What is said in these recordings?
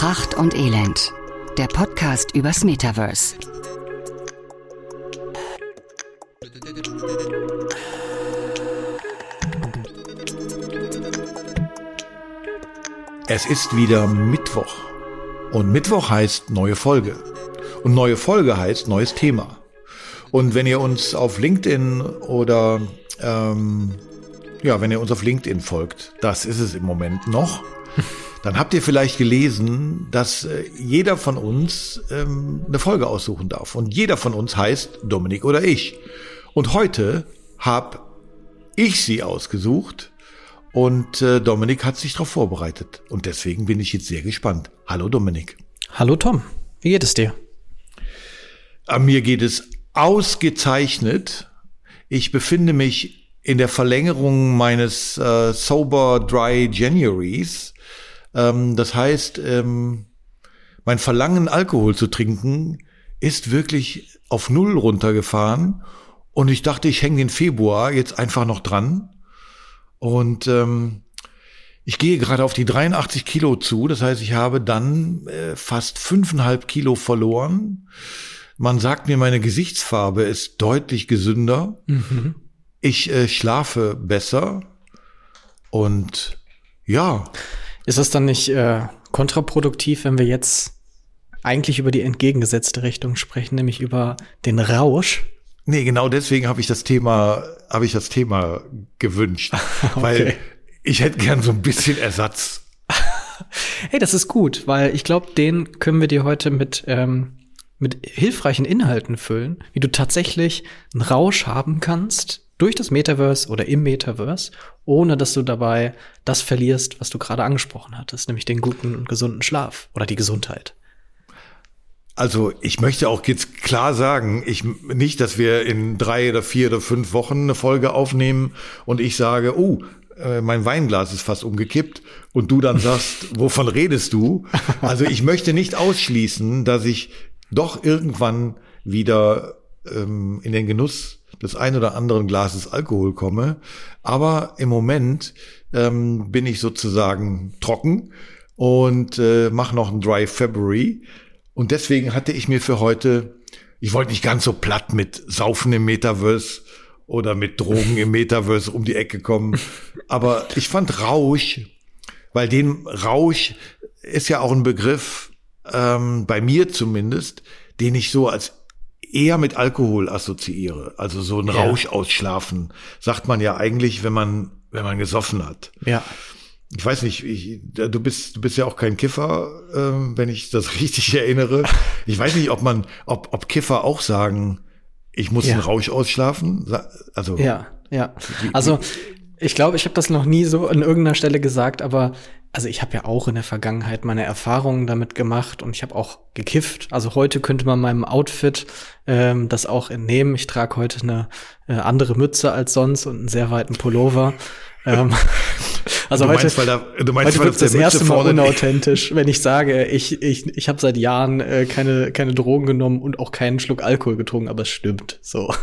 Pracht und Elend. Der Podcast übers Metaverse. Es ist wieder Mittwoch. Und Mittwoch heißt neue Folge. Und neue Folge heißt neues Thema. Und wenn ihr uns auf LinkedIn oder ähm, ja, wenn ihr uns auf LinkedIn folgt, das ist es im Moment noch, dann habt ihr vielleicht gelesen, dass äh, jeder von uns ähm, eine Folge aussuchen darf. Und jeder von uns heißt Dominik oder ich. Und heute habe ich sie ausgesucht und äh, Dominik hat sich darauf vorbereitet. Und deswegen bin ich jetzt sehr gespannt. Hallo Dominik. Hallo Tom, wie geht es dir? An mir geht es ausgezeichnet. Ich befinde mich in der Verlängerung meines äh, Sober Dry Januaries. Ähm, das heißt, ähm, mein Verlangen, Alkohol zu trinken, ist wirklich auf Null runtergefahren. Und ich dachte, ich hänge den Februar jetzt einfach noch dran. Und ähm, ich gehe gerade auf die 83 Kilo zu. Das heißt, ich habe dann äh, fast fünfeinhalb Kilo verloren. Man sagt mir, meine Gesichtsfarbe ist deutlich gesünder. Mhm. Ich äh, schlafe besser. Und ja. Ist das dann nicht äh, kontraproduktiv, wenn wir jetzt eigentlich über die entgegengesetzte Richtung sprechen, nämlich über den Rausch? Nee, genau deswegen habe ich das Thema, habe ich das Thema gewünscht, okay. weil ich hätte gern so ein bisschen Ersatz. hey, das ist gut, weil ich glaube, den können wir dir heute mit ähm, mit hilfreichen Inhalten füllen, wie du tatsächlich einen Rausch haben kannst durch das Metaverse oder im Metaverse, ohne dass du dabei das verlierst, was du gerade angesprochen hattest, nämlich den guten und gesunden Schlaf oder die Gesundheit. Also ich möchte auch jetzt klar sagen, ich nicht, dass wir in drei oder vier oder fünf Wochen eine Folge aufnehmen und ich sage, oh, äh, mein Weinglas ist fast umgekippt und du dann sagst, wovon redest du? Also ich möchte nicht ausschließen, dass ich doch irgendwann wieder ähm, in den Genuss des ein oder anderen Glases Alkohol komme. Aber im Moment ähm, bin ich sozusagen trocken und äh, mache noch ein Dry February. Und deswegen hatte ich mir für heute, ich wollte nicht ganz so platt mit Saufen im Metaverse oder mit Drogen im Metaverse um die Ecke kommen. Aber ich fand Rausch, weil den Rausch ist ja auch ein Begriff, ähm, bei mir zumindest, den ich so als eher mit Alkohol assoziiere. Also so ein ja. Rausch ausschlafen, sagt man ja eigentlich, wenn man, wenn man gesoffen hat. Ja ich weiß nicht, ich, du bist, du bist ja auch kein Kiffer, äh, wenn ich das richtig erinnere. Ich weiß nicht, ob man, ob, ob Kiffer auch sagen, ich muss ja. einen Rausch ausschlafen. Also ja, ja. Also ich glaube, ich habe das noch nie so an irgendeiner Stelle gesagt, aber also ich habe ja auch in der Vergangenheit meine Erfahrungen damit gemacht und ich habe auch gekifft. Also heute könnte man meinem Outfit ähm, das auch entnehmen. Ich trage heute eine äh, andere Mütze als sonst und einen sehr weiten Pullover. ähm, also du heute, meinst, weil da, du meinst, heute wird das erste Mal unauthentisch, wenn ich sage, ich, ich, ich habe seit Jahren äh, keine, keine Drogen genommen und auch keinen Schluck Alkohol getrunken, aber es stimmt. So.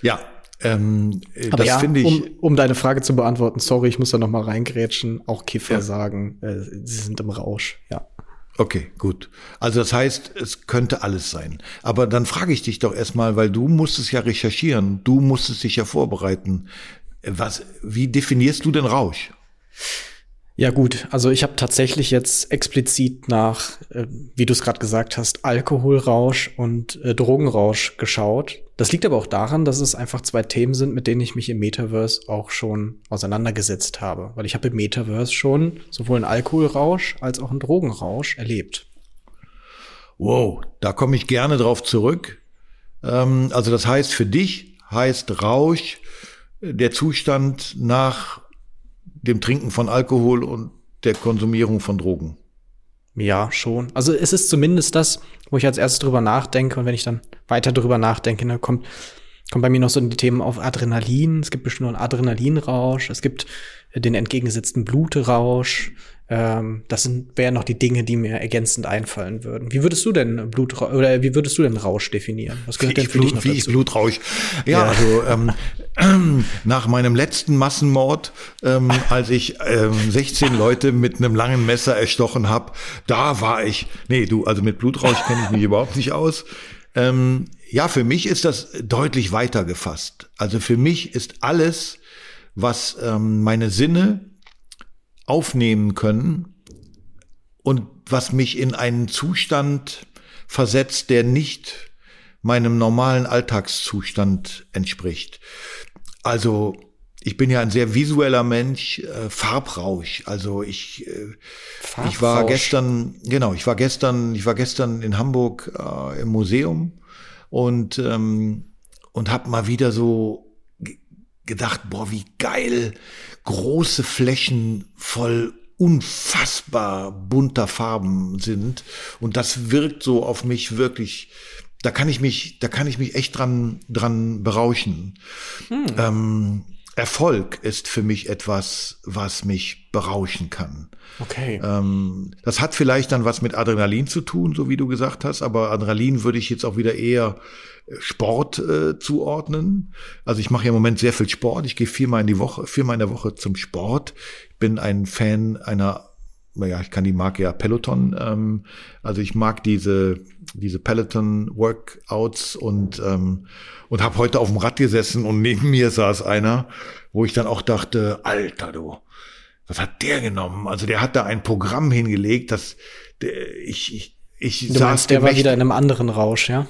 Ja, ähm, aber das ja, finde ich. Um, um deine Frage zu beantworten, sorry, ich muss da noch mal reingrätschen. Auch Kiffer ja. sagen, äh, sie sind im Rausch, ja. Okay, gut. Also das heißt, es könnte alles sein. Aber dann frage ich dich doch erstmal, weil du musstest ja recherchieren, du musstest dich ja vorbereiten. Was, wie definierst du den Rausch? Ja gut, also ich habe tatsächlich jetzt explizit nach, äh, wie du es gerade gesagt hast, Alkoholrausch und äh, Drogenrausch geschaut. Das liegt aber auch daran, dass es einfach zwei Themen sind, mit denen ich mich im Metaverse auch schon auseinandergesetzt habe. Weil ich habe im Metaverse schon sowohl einen Alkoholrausch als auch einen Drogenrausch erlebt. Wow, da komme ich gerne drauf zurück. Ähm, also das heißt, für dich heißt Rausch der Zustand nach dem Trinken von Alkohol und der Konsumierung von Drogen. Ja, schon. Also es ist zumindest das, wo ich als erstes drüber nachdenke und wenn ich dann weiter drüber nachdenke, dann kommt kommt bei mir noch so die Themen auf Adrenalin. Es gibt bestimmt noch einen Adrenalinrausch. Es gibt den entgegengesetzten Blutrausch. Ähm, das sind wären noch die Dinge, die mir ergänzend einfallen würden. Wie würdest du denn Blutrausch oder wie würdest du denn Rausch definieren? Was gehört wie denn für Blut, dich noch wie dazu? Blutrausch. Ja, ja. also ähm, äh, nach meinem letzten Massenmord, ähm, als ich ähm, 16 Leute mit einem langen Messer erstochen habe, da war ich. Nee, du, also mit Blutrausch kenne ich mich überhaupt nicht aus. Ähm, ja, für mich ist das deutlich weiter gefasst. Also für mich ist alles, was ähm, meine Sinne aufnehmen können und was mich in einen Zustand versetzt, der nicht meinem normalen Alltagszustand entspricht. Also ich bin ja ein sehr visueller Mensch, äh, Farbrausch. Also ich, äh, ich war gestern, genau, ich war gestern, ich war gestern in Hamburg äh, im Museum und ähm, und habe mal wieder so gedacht, boah, wie geil große Flächen voll unfassbar bunter Farben sind. Und das wirkt so auf mich wirklich, da kann ich mich, da kann ich mich echt dran, dran berauschen. Hm. Ähm, Erfolg ist für mich etwas, was mich berauschen kann. Okay. Ähm, das hat vielleicht dann was mit Adrenalin zu tun, so wie du gesagt hast, aber Adrenalin würde ich jetzt auch wieder eher Sport äh, zuordnen. Also ich mache ja im Moment sehr viel Sport. Ich gehe viermal in die Woche, viermal in der Woche zum Sport. Ich bin ein Fan einer, naja, ich kann die Marke ja Peloton. Ähm, also ich mag diese diese Peloton Workouts und ähm, und habe heute auf dem Rad gesessen und neben mir saß einer, wo ich dann auch dachte, Alter, du, was hat der genommen? Also der hat da ein Programm hingelegt, das der, ich ich ich du meinst, der war wieder in einem anderen Rausch, ja?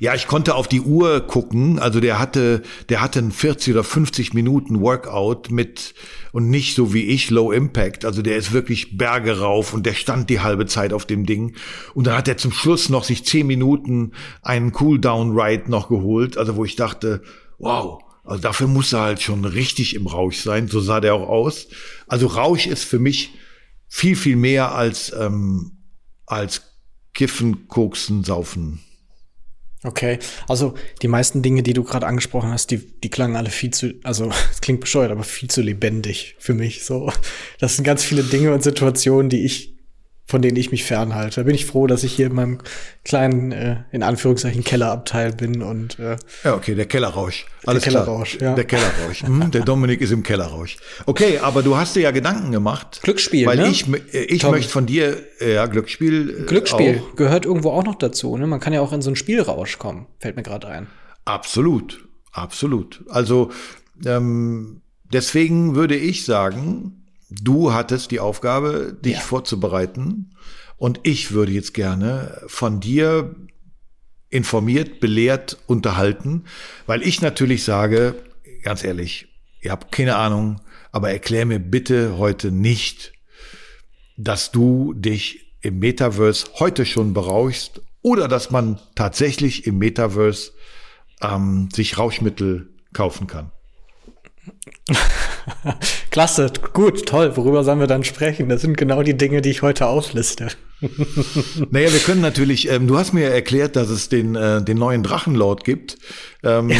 Ja, ich konnte auf die Uhr gucken. Also der hatte, der hatte ein 40 oder 50 Minuten Workout mit und nicht so wie ich Low Impact. Also der ist wirklich Berge rauf und der stand die halbe Zeit auf dem Ding. Und dann hat er zum Schluss noch sich 10 Minuten einen Cooldown Ride noch geholt. Also wo ich dachte, wow. Also dafür muss er halt schon richtig im Rausch sein. So sah der auch aus. Also Rausch ist für mich viel, viel mehr als, ähm, als Kiffen, Koksen, Saufen. Okay, also die meisten Dinge, die du gerade angesprochen hast, die, die klangen alle viel zu, also es klingt bescheuert, aber viel zu lebendig für mich. So, das sind ganz viele Dinge und Situationen, die ich von denen ich mich fernhalte. Da bin ich froh, dass ich hier in meinem kleinen, äh, in Anführungszeichen, Kellerabteil bin und äh, Ja, okay, der Kellerrausch. Alles der Kellerrausch, klar. ja. Der Kellerrausch. Mhm, der Dominik ist im Kellerrausch. Okay, aber du hast dir ja Gedanken gemacht. Glücksspiel, Weil ne? ich, äh, ich möchte von dir, äh, ja, Glücksspiel. Äh, Glücksspiel auch. gehört irgendwo auch noch dazu, ne? Man kann ja auch in so einen Spielrausch kommen, fällt mir gerade ein. Absolut, absolut. Also ähm, deswegen würde ich sagen, Du hattest die Aufgabe, dich ja. vorzubereiten. Und ich würde jetzt gerne von dir informiert, belehrt, unterhalten, weil ich natürlich sage, ganz ehrlich, ihr habt keine Ahnung, aber erklär mir bitte heute nicht, dass du dich im Metaverse heute schon berauschst oder dass man tatsächlich im Metaverse ähm, sich Rauschmittel kaufen kann. Klasse, gut, toll. Worüber sollen wir dann sprechen? Das sind genau die Dinge, die ich heute aufliste. naja, wir können natürlich, ähm, du hast mir erklärt, dass es den, äh, den neuen Drachenlord gibt. Ähm,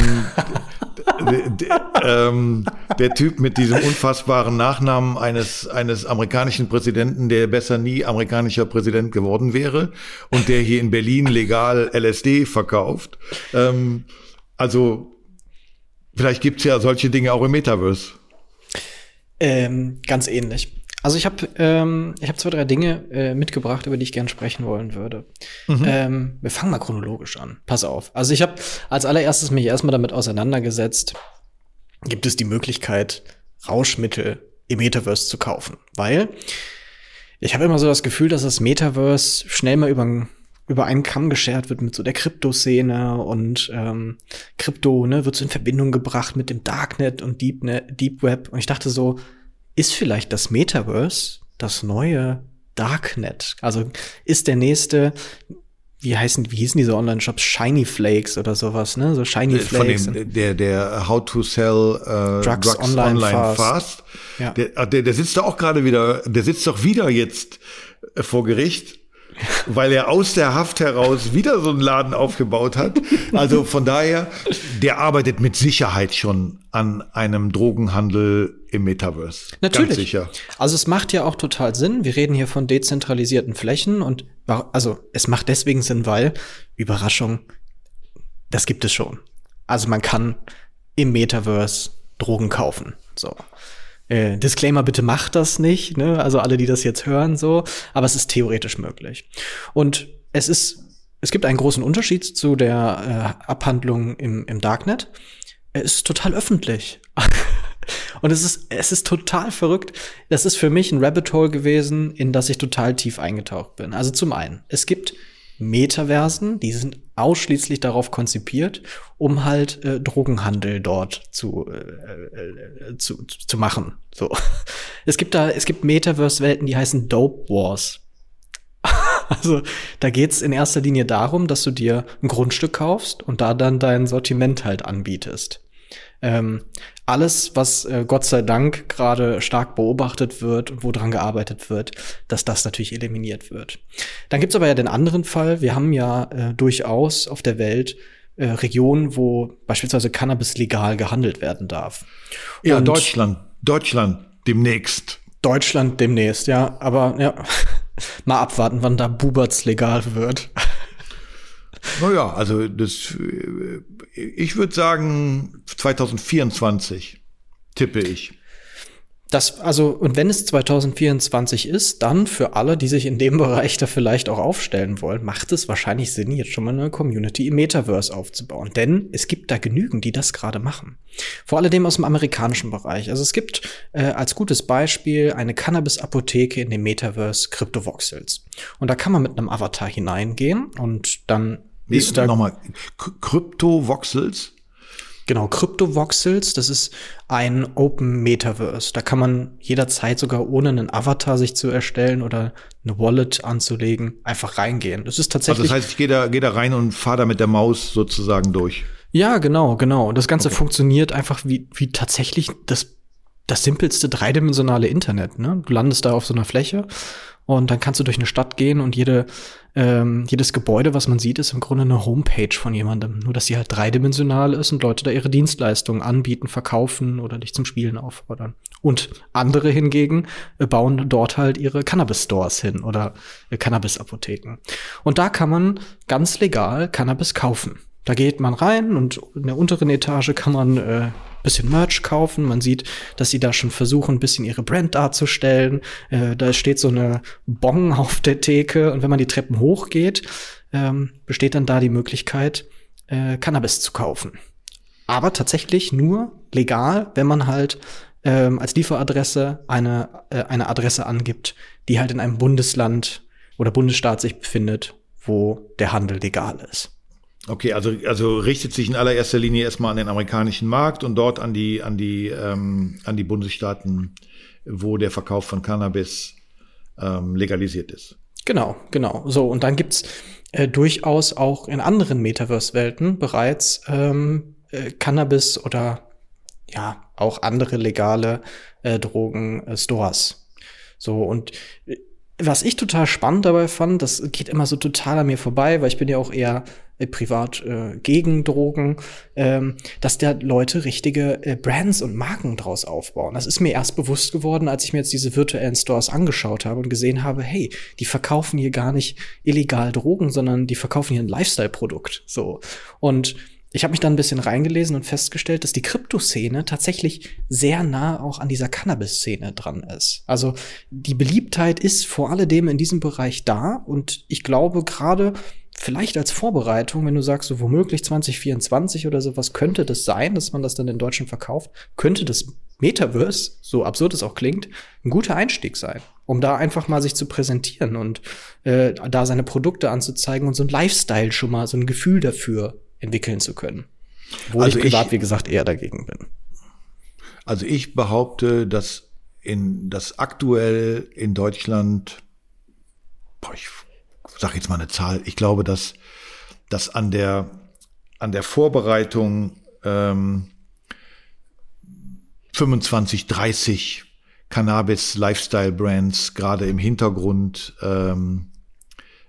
ähm, der Typ mit diesem unfassbaren Nachnamen eines, eines amerikanischen Präsidenten, der besser nie amerikanischer Präsident geworden wäre und der hier in Berlin legal LSD verkauft. Ähm, also Vielleicht gibt's ja solche Dinge auch im Metaverse. Ähm, ganz ähnlich. Also ich habe ähm, ich hab zwei, drei Dinge äh, mitgebracht, über die ich gerne sprechen wollen würde. Mhm. Ähm, wir fangen mal chronologisch an. Pass auf. Also ich habe als allererstes mich erstmal damit auseinandergesetzt, gibt es die Möglichkeit, Rauschmittel im Metaverse zu kaufen. Weil ich habe immer so das Gefühl, dass das Metaverse schnell mal über über einen Kamm geschert wird mit so der Kryptoszene und ähm, Krypto, ne, wird so in Verbindung gebracht mit dem Darknet und Deep, Deep Web. Und ich dachte so, ist vielleicht das Metaverse das neue Darknet? Also ist der nächste, wie heißen, wie hießen diese Online-Shops? Shiny Flakes oder sowas, ne? So Shiny äh, Flakes. Von dem, der, der How to Sell äh, Drugs, Drugs Online, online, Fast. fast. Ja. Der, der, der sitzt da auch gerade wieder, der sitzt doch wieder jetzt äh, vor Gericht weil er aus der Haft heraus wieder so einen Laden aufgebaut hat. Also von daher, der arbeitet mit Sicherheit schon an einem Drogenhandel im Metaverse. Natürlich. Ganz sicher. Also es macht ja auch total Sinn. Wir reden hier von dezentralisierten Flächen und also es macht deswegen Sinn, weil Überraschung, das gibt es schon. Also man kann im Metaverse Drogen kaufen. So. Äh, Disclaimer, bitte macht das nicht, ne? Also alle, die das jetzt hören, so, aber es ist theoretisch möglich. Und es ist, es gibt einen großen Unterschied zu der äh, Abhandlung im, im Darknet. Es ist total öffentlich. Und es ist, es ist total verrückt. Das ist für mich ein Rabbit Hole gewesen, in das ich total tief eingetaucht bin. Also zum einen, es gibt Metaversen, die sind ausschließlich darauf konzipiert, um halt äh, Drogenhandel dort zu, äh, äh, zu, zu machen. So. Es gibt da, es gibt Metaverse-Welten, die heißen Dope Wars. also da geht's in erster Linie darum, dass du dir ein Grundstück kaufst und da dann dein Sortiment halt anbietest. Ähm, alles, was äh, Gott sei Dank gerade stark beobachtet wird und woran gearbeitet wird, dass das natürlich eliminiert wird. Dann gibt's aber ja den anderen Fall. Wir haben ja äh, durchaus auf der Welt äh, Regionen, wo beispielsweise Cannabis legal gehandelt werden darf. Ja, und Deutschland, Deutschland demnächst. Deutschland demnächst, ja, aber ja, mal abwarten, wann da Buberts legal wird. Naja, also das, äh, ich würde sagen 2024 tippe ich. Das, also, und wenn es 2024 ist, dann für alle, die sich in dem Bereich da vielleicht auch aufstellen wollen, macht es wahrscheinlich Sinn, jetzt schon mal eine Community im Metaverse aufzubauen. Denn es gibt da genügend, die das gerade machen. Vor allem aus dem amerikanischen Bereich. Also es gibt äh, als gutes Beispiel eine Cannabis-Apotheke in dem Metaverse Cryptovoxels. Und da kann man mit einem Avatar hineingehen und dann da nochmal Kryptovoxels? Genau, Kryptovoxels, das ist ein Open Metaverse. Da kann man jederzeit sogar ohne einen Avatar sich zu erstellen oder eine Wallet anzulegen, einfach reingehen. Das ist tatsächlich. Also das heißt, ich gehe da, geh da rein und fahre da mit der Maus sozusagen durch. Ja, genau, genau. Und das Ganze okay. funktioniert einfach wie, wie tatsächlich das, das simpelste dreidimensionale Internet. Ne? Du landest da auf so einer Fläche und dann kannst du durch eine Stadt gehen und jede, ähm, jedes Gebäude, was man sieht, ist im Grunde eine Homepage von jemandem. Nur, dass sie halt dreidimensional ist und Leute da ihre Dienstleistungen anbieten, verkaufen oder dich zum Spielen auffordern. Und andere hingegen äh, bauen dort halt ihre Cannabis-Stores hin oder äh, Cannabis-Apotheken. Und da kann man ganz legal Cannabis kaufen. Da geht man rein und in der unteren Etage kann man äh, bisschen Merch kaufen. Man sieht, dass sie da schon versuchen, ein bisschen ihre Brand darzustellen. Äh, da steht so eine Bong auf der Theke und wenn man die Treppen hochgeht, ähm, besteht dann da die Möglichkeit, äh, Cannabis zu kaufen. Aber tatsächlich nur legal, wenn man halt ähm, als Lieferadresse eine, äh, eine Adresse angibt, die halt in einem Bundesland oder Bundesstaat sich befindet, wo der Handel legal ist. Okay, also, also richtet sich in allererster Linie erstmal an den amerikanischen Markt und dort an die, an die, ähm, an die Bundesstaaten, wo der Verkauf von Cannabis ähm, legalisiert ist. Genau, genau. So, und dann gibt's äh, durchaus auch in anderen Metaverse-Welten bereits ähm, äh, Cannabis oder ja, auch andere legale äh, Drogen-Stores. Äh, so, und äh, was ich total spannend dabei fand, das geht immer so total an mir vorbei, weil ich bin ja auch eher äh, privat äh, gegen Drogen, ähm, dass da Leute richtige äh, Brands und Marken draus aufbauen. Das ist mir erst bewusst geworden, als ich mir jetzt diese virtuellen Stores angeschaut habe und gesehen habe, hey, die verkaufen hier gar nicht illegal Drogen, sondern die verkaufen hier ein Lifestyle-Produkt. So. Und ich habe mich dann ein bisschen reingelesen und festgestellt, dass die Kryptoszene tatsächlich sehr nah auch an dieser Cannabis-Szene dran ist. Also die Beliebtheit ist vor alledem in diesem Bereich da und ich glaube gerade vielleicht als Vorbereitung, wenn du sagst, so womöglich 2024 oder sowas, könnte das sein, dass man das dann in Deutschland verkauft, könnte das Metaverse, so absurd es auch klingt, ein guter Einstieg sein, um da einfach mal sich zu präsentieren und äh, da seine Produkte anzuzeigen und so ein Lifestyle schon mal, so ein Gefühl dafür entwickeln zu können. Wo also ich privat, ich, wie gesagt, eher dagegen bin. Also ich behaupte, dass in das aktuell in Deutschland, boah, ich sag jetzt mal eine Zahl, ich glaube, dass, dass an der, an der Vorbereitung ähm, 25, 30 Cannabis Lifestyle Brands gerade im Hintergrund ähm,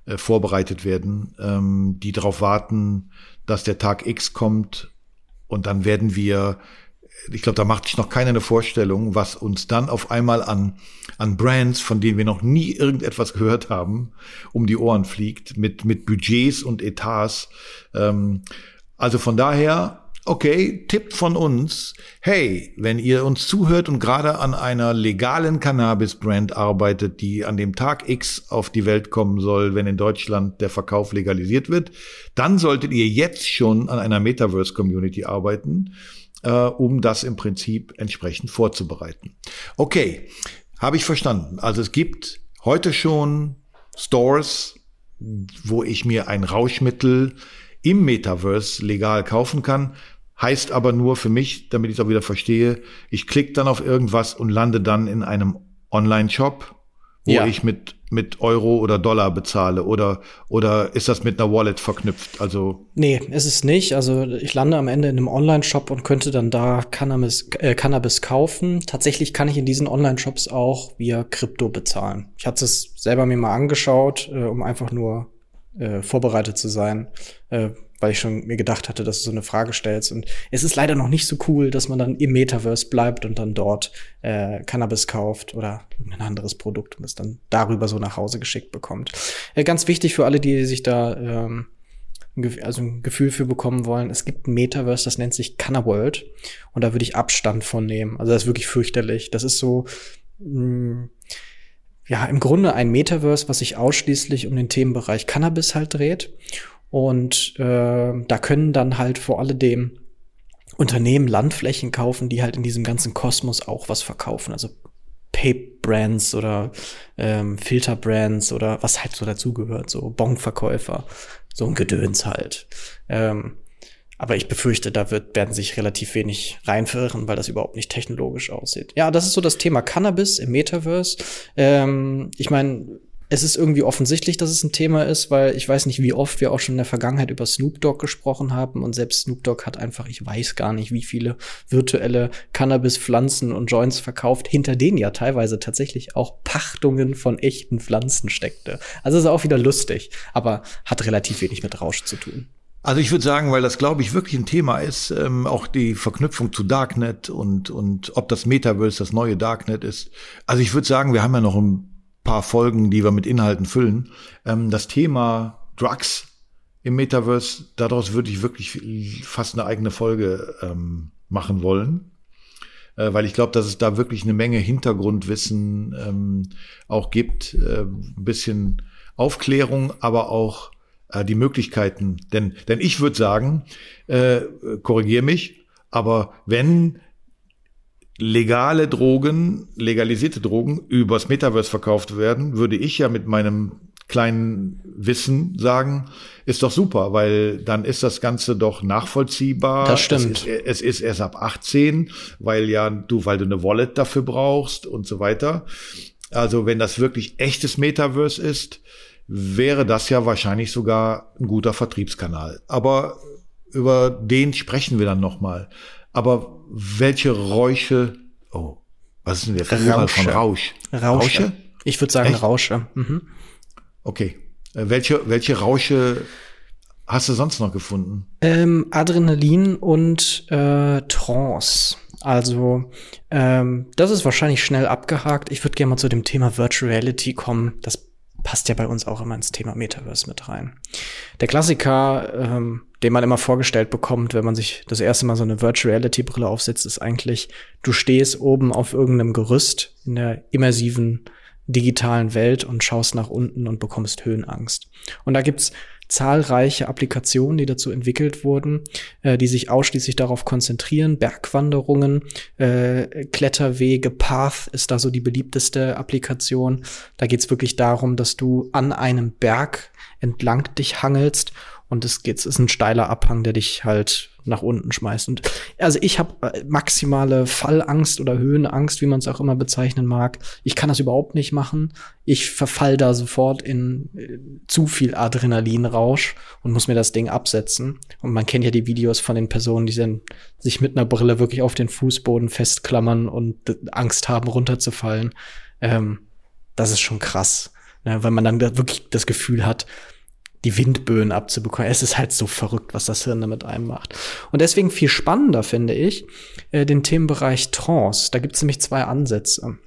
äh, vorbereitet werden, ähm, die darauf warten, dass der Tag X kommt und dann werden wir ich glaube, da macht sich noch keiner eine Vorstellung, was uns dann auf einmal an, an Brands, von denen wir noch nie irgendetwas gehört haben, um die Ohren fliegt, mit, mit Budgets und Etats. Ähm, also von daher, okay, Tipp von uns. Hey, wenn ihr uns zuhört und gerade an einer legalen Cannabis-Brand arbeitet, die an dem Tag X auf die Welt kommen soll, wenn in Deutschland der Verkauf legalisiert wird, dann solltet ihr jetzt schon an einer Metaverse-Community arbeiten äh, um das im Prinzip entsprechend vorzubereiten. Okay, habe ich verstanden. Also es gibt heute schon Stores, wo ich mir ein Rauschmittel im Metaverse legal kaufen kann. Heißt aber nur für mich, damit ich es auch wieder verstehe, ich klicke dann auf irgendwas und lande dann in einem Online-Shop, wo ja. ich mit mit Euro oder Dollar bezahle oder oder ist das mit einer Wallet verknüpft? Also nee, ist es nicht. Also ich lande am Ende in einem Online-Shop und könnte dann da Cannabis, äh, Cannabis kaufen. Tatsächlich kann ich in diesen Online-Shops auch via Krypto bezahlen. Ich hatte es selber mir mal angeschaut, äh, um einfach nur äh, vorbereitet zu sein. Äh, weil ich schon mir gedacht hatte, dass du so eine Frage stellst. Und es ist leider noch nicht so cool, dass man dann im Metaverse bleibt und dann dort äh, Cannabis kauft oder ein anderes Produkt und es dann darüber so nach Hause geschickt bekommt. Äh, ganz wichtig für alle, die sich da ähm, also ein Gefühl für bekommen wollen. Es gibt ein Metaverse, das nennt sich Cannaworld. Und da würde ich Abstand von nehmen. Also das ist wirklich fürchterlich. Das ist so, mh, mm, ja, im Grunde ein Metaverse, was sich ausschließlich um den Themenbereich Cannabis halt dreht. Und äh, da können dann halt vor alledem Unternehmen Landflächen kaufen, die halt in diesem ganzen Kosmos auch was verkaufen. Also Pape-Brands oder ähm, Filter-Brands oder was halt so dazugehört, so Bon-Verkäufer, so ein Gedöns halt. Ähm, aber ich befürchte, da wird, werden sich relativ wenig reinverirren, weil das überhaupt nicht technologisch aussieht. Ja, das ist so das Thema Cannabis im Metaverse. Ähm, ich meine, es ist irgendwie offensichtlich, dass es ein Thema ist, weil ich weiß nicht, wie oft wir auch schon in der Vergangenheit über Snoop Dogg gesprochen haben und selbst Snoop Dogg hat einfach, ich weiß gar nicht, wie viele virtuelle Cannabis-Pflanzen und Joints verkauft, hinter denen ja teilweise tatsächlich auch Pachtungen von echten Pflanzen steckte. Also ist auch wieder lustig, aber hat relativ wenig mit Rausch zu tun. Also ich würde sagen, weil das glaube ich wirklich ein Thema ist, ähm, auch die Verknüpfung zu Darknet und und ob das Metaverse das neue Darknet ist. Also ich würde sagen, wir haben ja noch ein paar Folgen, die wir mit Inhalten füllen. Ähm, das Thema Drugs im Metaverse, daraus würde ich wirklich fast eine eigene Folge ähm, machen wollen. Äh, weil ich glaube, dass es da wirklich eine Menge Hintergrundwissen ähm, auch gibt, äh, ein bisschen Aufklärung, aber auch äh, die Möglichkeiten. Denn, denn ich würde sagen, äh, korrigier mich, aber wenn legale Drogen, legalisierte Drogen übers Metaverse verkauft werden, würde ich ja mit meinem kleinen Wissen sagen, ist doch super, weil dann ist das Ganze doch nachvollziehbar. Das stimmt. Es ist, es ist erst ab 18, weil ja du, weil du eine Wallet dafür brauchst und so weiter. Also wenn das wirklich echtes Metaverse ist, wäre das ja wahrscheinlich sogar ein guter Vertriebskanal. Aber über den sprechen wir dann nochmal. Aber welche Räusche, oh, was ist denn der Plural von Rausch? Rausche? Rausche? Ich würde sagen Echt? Rausche. Mhm. Okay. Äh, welche, welche Rausche hast du sonst noch gefunden? Ähm, Adrenalin und äh, Trance. Also, ähm, das ist wahrscheinlich schnell abgehakt. Ich würde gerne mal zu dem Thema Virtual Reality kommen. Das passt ja bei uns auch immer ins Thema Metaverse mit rein. Der Klassiker, ähm, den man immer vorgestellt bekommt, wenn man sich das erste Mal so eine Virtual Reality Brille aufsetzt, ist eigentlich, du stehst oben auf irgendeinem Gerüst in der immersiven digitalen Welt und schaust nach unten und bekommst Höhenangst. Und da gibt's zahlreiche Applikationen, die dazu entwickelt wurden, äh, die sich ausschließlich darauf konzentrieren. Bergwanderungen, äh, Kletterwege, Path ist da so die beliebteste Applikation. Da geht's wirklich darum, dass du an einem Berg entlang dich hangelst und es geht, es ist ein steiler Abhang, der dich halt nach unten schmeißt. Und also ich habe äh, maximale Fallangst oder Höhenangst, wie man es auch immer bezeichnen mag. Ich kann das überhaupt nicht machen. Ich verfall da sofort in äh, zu viel Adrenalinrausch und muss mir das Ding absetzen. Und man kennt ja die Videos von den Personen, die dann sich mit einer Brille wirklich auf den Fußboden festklammern und Angst haben, runterzufallen. Ähm, das ist schon krass. ne, weil man dann wirklich das Gefühl hat, die Windböen abzubekommen. Es ist halt so verrückt, was das Hirn damit einem macht. Und deswegen viel spannender finde ich äh, den Themenbereich Trance. Da gibt es nämlich zwei Ansätze.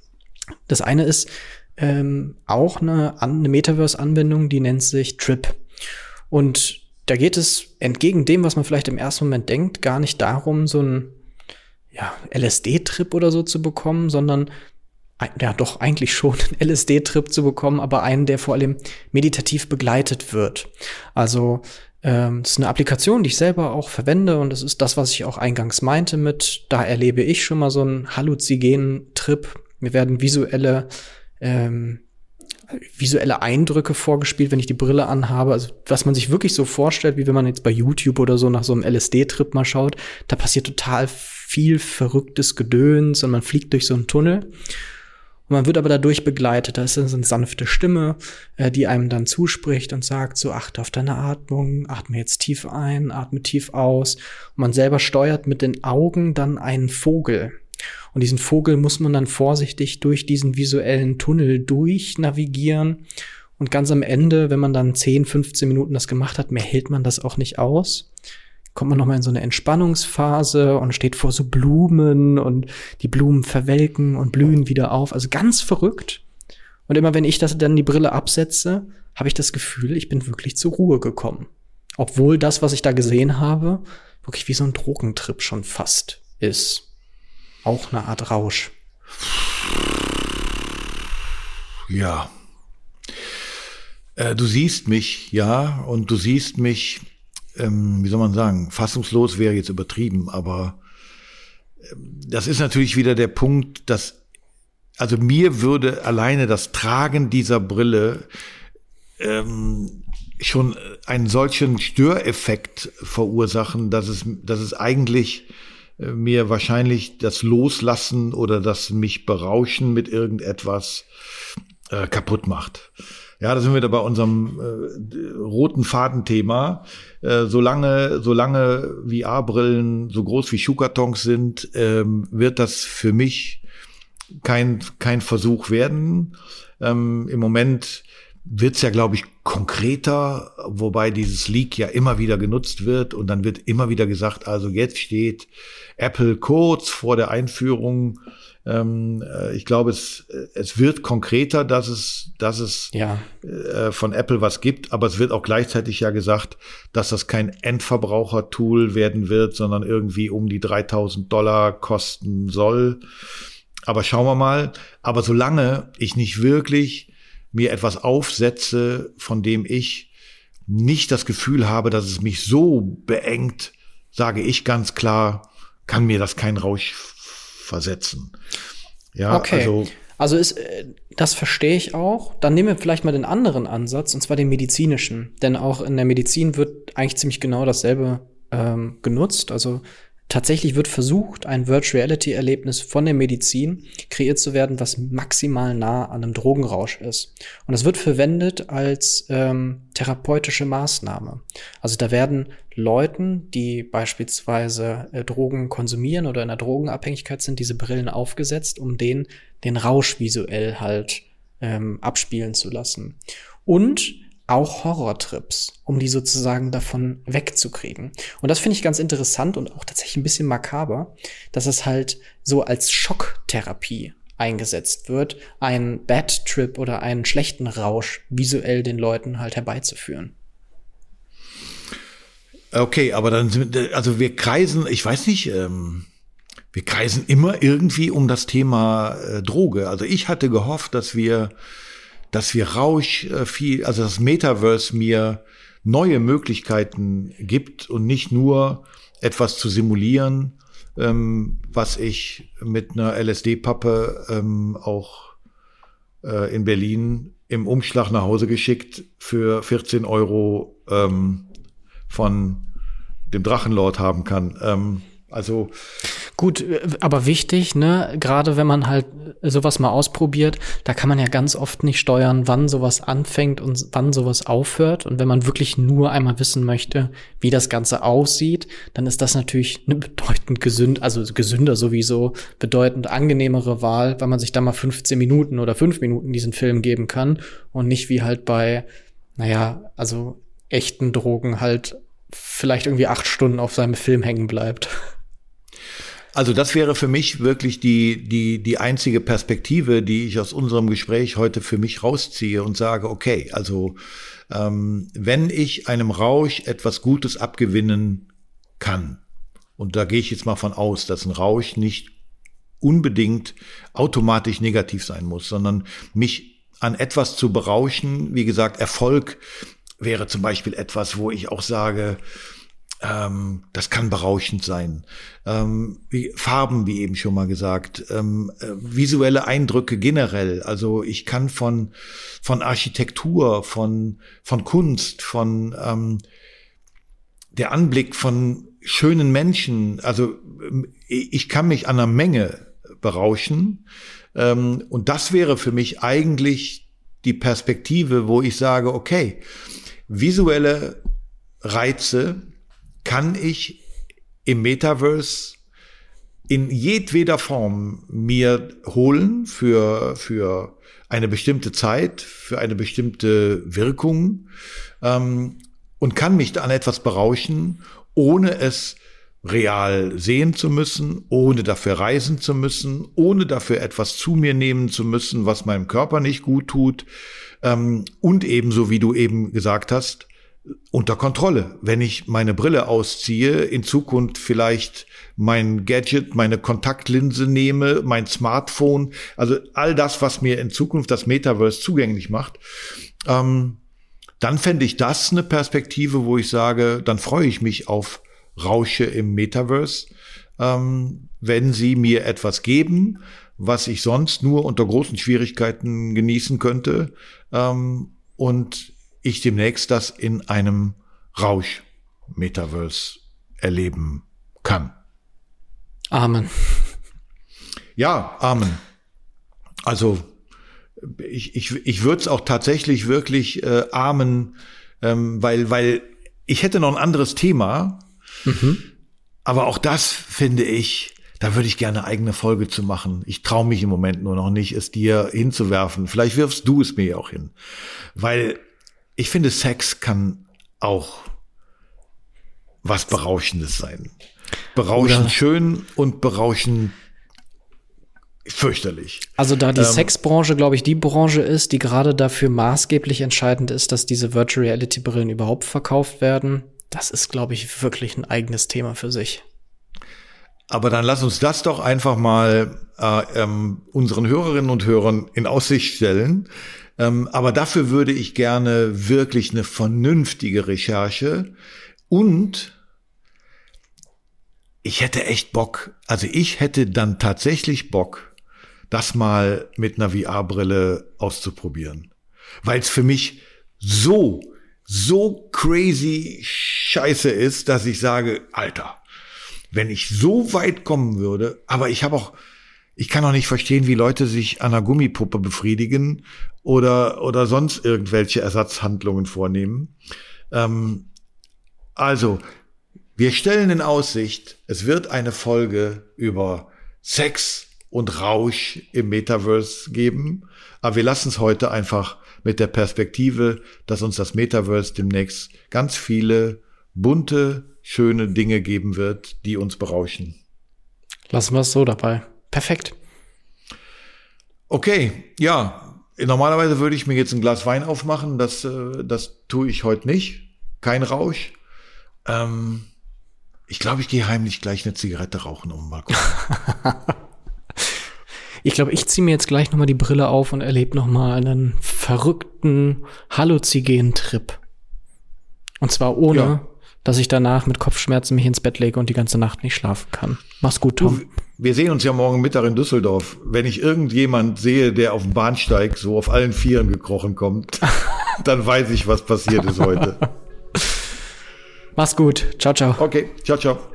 Das eine ist ähm, auch eine, eine Metaverse-Anwendung, die nennt sich Trip. Und da geht es entgegen dem, was man vielleicht im ersten Moment denkt, gar nicht darum, so ein ja, LSD-Trip oder so zu bekommen, sondern ja doch eigentlich schon einen LSD-Trip zu bekommen, aber einen, der vor allem meditativ begleitet wird. Also ähm, ist eine Applikation, die ich selber auch verwende und das ist das, was ich auch eingangs meinte mit, da erlebe ich schon mal so einen halluzigenen Trip. Mir werden visuelle ähm, visuelle Eindrücke vorgespielt, wenn ich die Brille anhabe. Also was man sich wirklich so vorstellt, wie wenn man jetzt bei YouTube oder so nach so einem LSD-Trip mal schaut, da passiert total viel verrücktes Gedöns und man fliegt durch so einen Tunnel. Und man wird aber dadurch begleitet. Da ist eine sanfte Stimme, äh, die einem dann zuspricht und sagt, so achte auf deine Atmung, atme jetzt tief ein, atme tief aus. Und man selber steuert mit den Augen dann einen Vogel. Und diesen Vogel muss man dann vorsichtig durch diesen visuellen Tunnel durchnavigieren. Und ganz am Ende, wenn man dann 10, 15 Minuten das gemacht hat, mehr hält man das auch nicht aus. Kommt man nochmal in so eine Entspannungsphase und steht vor so Blumen und die Blumen verwelken und blühen wieder auf. Also ganz verrückt. Und immer wenn ich das dann die Brille absetze, habe ich das Gefühl, ich bin wirklich zur Ruhe gekommen. Obwohl das, was ich da gesehen habe, wirklich wie so ein Drogentrip schon fast ist. Auch eine Art Rausch. Ja. Äh, du siehst mich, ja, und du siehst mich, ähm, wie soll man sagen, fassungslos wäre jetzt übertrieben, aber äh, das ist natürlich wieder der Punkt, dass, also mir würde alleine das Tragen dieser Brille ähm, schon einen solchen Störeffekt verursachen, dass es, dass es eigentlich äh, mir wahrscheinlich das Loslassen oder das mich berauschen mit irgendetwas äh, kaputt macht. Ja, da sind wir da bei unserem äh, roten Fadenthema. Äh, solange, solange VR-Brillen so groß wie Schuhkartons sind, ähm, wird das für mich kein, kein Versuch werden. Ähm, Im Moment wird's ja, glaube ich, konkreter, wobei dieses Leak ja immer wieder genutzt wird und dann wird immer wieder gesagt, also jetzt steht Apple kurz vor der Einführung. Ähm, äh, ich glaube, es, es wird konkreter, dass es, dass es ja. äh, von Apple was gibt, aber es wird auch gleichzeitig ja gesagt, dass das kein Endverbraucher-Tool werden wird, sondern irgendwie um die 3000 Dollar kosten soll. Aber schauen wir mal. Aber solange ich nicht wirklich mir etwas aufsetze, von dem ich nicht das Gefühl habe, dass es mich so beengt, sage ich ganz klar, kann mir das kein Rausch versetzen. Ja, okay. also. Also ist, äh, das verstehe ich auch. Dann nehmen wir vielleicht mal den anderen Ansatz, und zwar den medizinischen. Denn auch in der Medizin wird eigentlich ziemlich genau dasselbe ähm, genutzt. Also Tatsächlich wird versucht, ein Virtual Reality Erlebnis von der Medizin kreiert zu werden, was maximal nah an einem Drogenrausch ist. Und es wird verwendet als ähm, therapeutische Maßnahme. Also da werden Leuten, die beispielsweise äh, Drogen konsumieren oder in einer Drogenabhängigkeit sind, diese Brillen aufgesetzt, um den den Rausch visuell halt ähm, abspielen zu lassen. Und auch Horrortrips, um die sozusagen davon wegzukriegen. Und das finde ich ganz interessant und auch tatsächlich ein bisschen makaber, dass es halt so als Schocktherapie eingesetzt wird, einen Bad Trip oder einen schlechten Rausch visuell den Leuten halt herbeizuführen. Okay, aber dann sind, also wir kreisen, ich weiß nicht, ähm, wir kreisen immer irgendwie um das Thema äh, Droge. Also ich hatte gehofft, dass wir dass wir Rausch äh, viel, also das Metaverse mir neue Möglichkeiten gibt und nicht nur etwas zu simulieren, ähm, was ich mit einer LSD-Pappe ähm, auch äh, in Berlin im Umschlag nach Hause geschickt für 14 Euro ähm, von dem Drachenlord haben kann. Ähm, also Gut, äh, aber wichtig, ne, gerade wenn man halt sowas mal ausprobiert, da kann man ja ganz oft nicht steuern, wann sowas anfängt und wann sowas aufhört. Und wenn man wirklich nur einmal wissen möchte, wie das Ganze aussieht, dann ist das natürlich eine bedeutend gesünd, also gesünder sowieso, bedeutend angenehmere Wahl, weil man sich da mal 15 Minuten oder 5 Minuten diesen Film geben kann und nicht wie halt bei, naja, also echten Drogen halt vielleicht irgendwie acht Stunden auf seinem Film hängen bleibt. Also das wäre für mich wirklich die, die, die einzige Perspektive, die ich aus unserem Gespräch heute für mich rausziehe und sage, okay, also ähm, wenn ich einem Rausch etwas Gutes abgewinnen kann, und da gehe ich jetzt mal von aus, dass ein Rausch nicht unbedingt automatisch negativ sein muss, sondern mich an etwas zu berauschen, wie gesagt, Erfolg wäre zum Beispiel etwas, wo ich auch sage, ähm, das kann berauschend sein. Ähm, wie, Farben, wie eben schon mal gesagt, ähm, äh, visuelle Eindrücke generell. Also ich kann von von Architektur, von von Kunst, von ähm, der Anblick von schönen Menschen. Also ähm, ich kann mich an einer Menge berauschen. Ähm, und das wäre für mich eigentlich die Perspektive, wo ich sage, okay, visuelle Reize kann ich im Metaverse in jedweder Form mir holen für, für eine bestimmte Zeit, für eine bestimmte Wirkung ähm, und kann mich an etwas berauschen, ohne es real sehen zu müssen, ohne dafür reisen zu müssen, ohne dafür etwas zu mir nehmen zu müssen, was meinem Körper nicht gut tut. Ähm, und ebenso, wie du eben gesagt hast, unter Kontrolle. Wenn ich meine Brille ausziehe, in Zukunft vielleicht mein Gadget, meine Kontaktlinse nehme, mein Smartphone, also all das, was mir in Zukunft das Metaverse zugänglich macht, ähm, dann fände ich das eine Perspektive, wo ich sage, dann freue ich mich auf Rausche im Metaverse, ähm, wenn sie mir etwas geben, was ich sonst nur unter großen Schwierigkeiten genießen könnte. Ähm, und ich demnächst das in einem Rausch-Metaverse erleben kann. Amen. Ja, Amen. Also ich, ich, ich würde es auch tatsächlich wirklich äh, Amen, ähm, weil, weil ich hätte noch ein anderes Thema, mhm. aber auch das finde ich, da würde ich gerne eigene Folge zu machen. Ich traue mich im Moment nur noch nicht, es dir hinzuwerfen. Vielleicht wirfst du es mir auch hin. Weil ich finde, Sex kann auch was Berauschendes sein. Berauschend Oder schön und berauschend fürchterlich. Also da die ähm, Sexbranche, glaube ich, die Branche ist, die gerade dafür maßgeblich entscheidend ist, dass diese Virtual Reality Brillen überhaupt verkauft werden, das ist, glaube ich, wirklich ein eigenes Thema für sich. Aber dann lass uns das doch einfach mal äh, ähm, unseren Hörerinnen und Hörern in Aussicht stellen. Ähm, aber dafür würde ich gerne wirklich eine vernünftige Recherche und ich hätte echt Bock, also ich hätte dann tatsächlich Bock, das mal mit einer VR-Brille auszuprobieren. Weil es für mich so, so crazy scheiße ist, dass ich sage, Alter, wenn ich so weit kommen würde, aber ich habe auch, ich kann auch nicht verstehen, wie Leute sich an einer Gummipuppe befriedigen oder, oder sonst irgendwelche Ersatzhandlungen vornehmen. Ähm, also, wir stellen in Aussicht, es wird eine Folge über Sex und Rausch im Metaverse geben, aber wir lassen es heute einfach mit der Perspektive, dass uns das Metaverse demnächst ganz viele bunte, schöne Dinge geben wird, die uns berauschen. Lassen wir es so dabei. Perfekt. Okay, ja. Normalerweise würde ich mir jetzt ein Glas Wein aufmachen. Das, äh, das tue ich heute nicht. Kein Rausch. Ähm, ich glaube, ich gehe heimlich gleich eine Zigarette rauchen, um mal gucken. ich glaube, ich ziehe mir jetzt gleich nochmal die Brille auf und erlebe nochmal einen verrückten Halluzigenen-Trip. Und zwar ohne, ja. dass ich danach mit Kopfschmerzen mich ins Bett lege und die ganze Nacht nicht schlafen kann. Mach's gut, Tom. Du, wir sehen uns ja morgen Mittag in Düsseldorf. Wenn ich irgendjemand sehe, der auf dem Bahnsteig so auf allen Vieren gekrochen kommt, dann weiß ich, was passiert ist heute. Mach's gut. Ciao, ciao. Okay, ciao, ciao.